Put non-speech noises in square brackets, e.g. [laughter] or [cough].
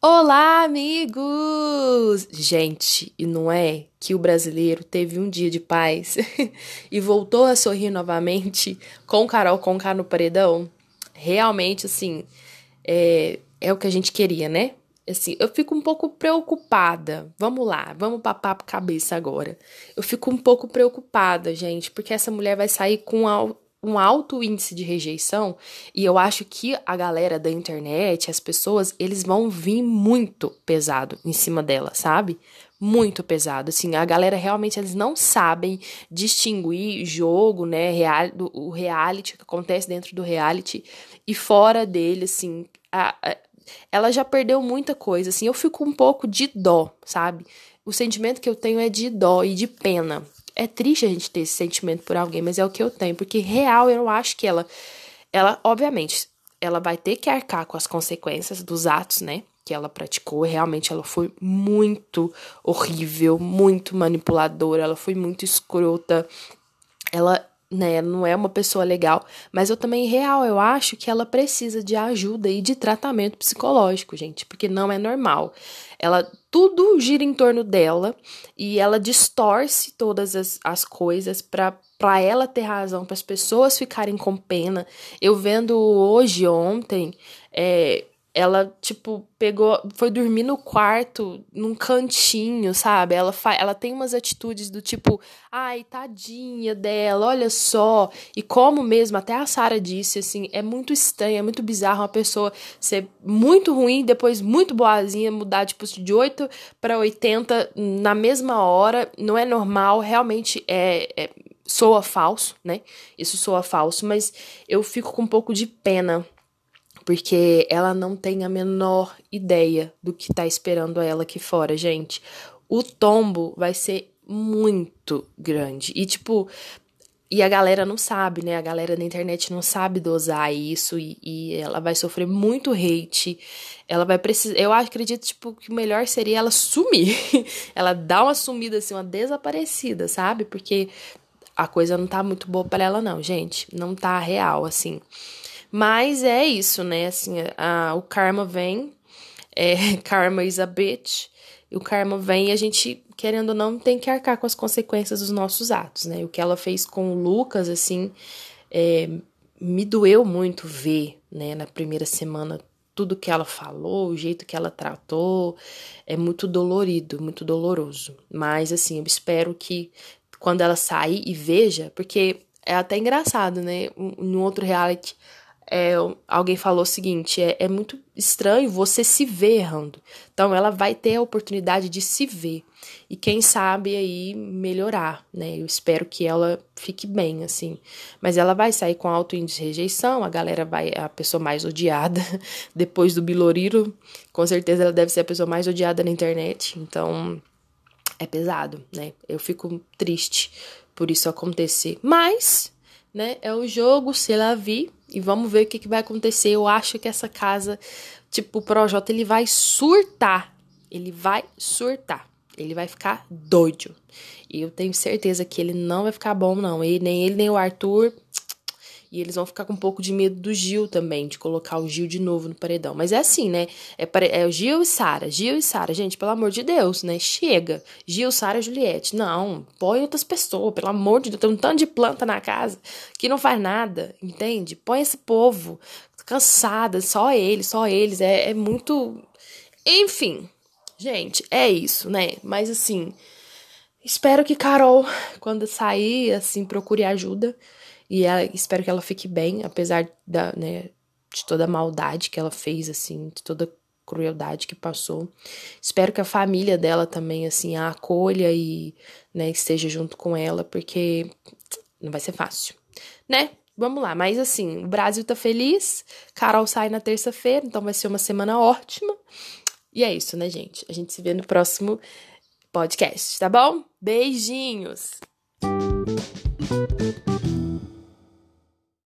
Olá, amigos! Gente, e não é que o brasileiro teve um dia de paz [laughs] e voltou a sorrir novamente com Carol Conká no paredão? Realmente, assim, é, é o que a gente queria, né? Assim, eu fico um pouco preocupada. Vamos lá, vamos pra papo cabeça agora. Eu fico um pouco preocupada, gente, porque essa mulher vai sair com um alto índice de rejeição e eu acho que a galera da internet, as pessoas, eles vão vir muito pesado em cima dela, sabe? Muito pesado, assim, a galera realmente eles não sabem distinguir jogo, né, real, do, o reality que acontece dentro do reality e fora dele, assim, a, a, ela já perdeu muita coisa, assim, eu fico um pouco de dó, sabe? O sentimento que eu tenho é de dó e de pena, é triste a gente ter esse sentimento por alguém, mas é o que eu tenho, porque real eu acho que ela, ela, obviamente, ela vai ter que arcar com as consequências dos atos, né? Que ela praticou. Realmente ela foi muito horrível, muito manipuladora, ela foi muito escrota. Ela né, não é uma pessoa legal, mas eu também real, eu acho que ela precisa de ajuda e de tratamento psicológico, gente, porque não é normal. Ela tudo gira em torno dela e ela distorce todas as, as coisas para para ela ter razão, para as pessoas ficarem com pena. Eu vendo hoje, ontem, é, ela, tipo, pegou, foi dormir no quarto, num cantinho, sabe? Ela, fa ela tem umas atitudes do tipo, ai, tadinha dela, olha só. E como mesmo, até a Sara disse, assim, é muito estranho, é muito bizarro uma pessoa ser muito ruim, depois muito boazinha, mudar, tipo, de 8 para 80 na mesma hora. Não é normal, realmente é, é soa falso, né? Isso soa falso, mas eu fico com um pouco de pena porque ela não tem a menor ideia do que tá esperando ela aqui fora, gente. O tombo vai ser muito grande. E tipo, e a galera não sabe, né? A galera da internet não sabe dosar isso e, e, ela vai sofrer muito hate. Ela vai precisar. Eu acredito, tipo, que o melhor seria ela sumir. [laughs] ela dar uma sumida, assim, uma desaparecida, sabe? Porque a coisa não tá muito boa para ela, não, gente. Não tá real, assim. Mas é isso, né? Assim, a, o karma vem, é, [laughs] karma is a bitch, o karma vem e a gente, querendo ou não, tem que arcar com as consequências dos nossos atos, né? O que ela fez com o Lucas, assim, é, me doeu muito ver, né, na primeira semana, tudo que ela falou, o jeito que ela tratou, é muito dolorido, muito doloroso. Mas, assim, eu espero que quando ela sair e veja, porque é até engraçado, né? No outro reality, é, alguém falou o seguinte: é, é muito estranho você se ver errando. Então, ela vai ter a oportunidade de se ver e, quem sabe, aí melhorar, né? Eu espero que ela fique bem, assim. Mas ela vai sair com alto índice de rejeição, a galera vai, a pessoa mais odiada [laughs] depois do Biloriro. Com certeza, ela deve ser a pessoa mais odiada na internet. Então, é pesado, né? Eu fico triste por isso acontecer. Mas né? É o jogo, se la vi, e vamos ver o que, que vai acontecer. Eu acho que essa casa, tipo, o Projota, ele vai surtar. Ele vai surtar. Ele vai ficar doido. E eu tenho certeza que ele não vai ficar bom, não. Nem ele, nem o Arthur e eles vão ficar com um pouco de medo do Gil também, de colocar o Gil de novo no paredão. Mas é assim, né? É, é o Gil e Sara. Gil e Sara, gente, pelo amor de Deus, né? Chega. Gil, Sara Juliette. Não, põe outras pessoas, pelo amor de Deus. Tem um tanto de planta na casa que não faz nada, entende? Põe esse povo. Cansada, só eles, só eles. É, é muito. Enfim, gente, é isso, né? Mas assim. Espero que Carol, quando sair, assim, procure ajuda. E ela, espero que ela fique bem, apesar da, né, de toda a maldade que ela fez, assim, de toda a crueldade que passou. Espero que a família dela também, assim, a acolha e, né, esteja junto com ela, porque não vai ser fácil, né? Vamos lá, mas assim, o Brasil tá feliz, Carol sai na terça-feira, então vai ser uma semana ótima. E é isso, né, gente? A gente se vê no próximo podcast, tá bom? Beijinhos!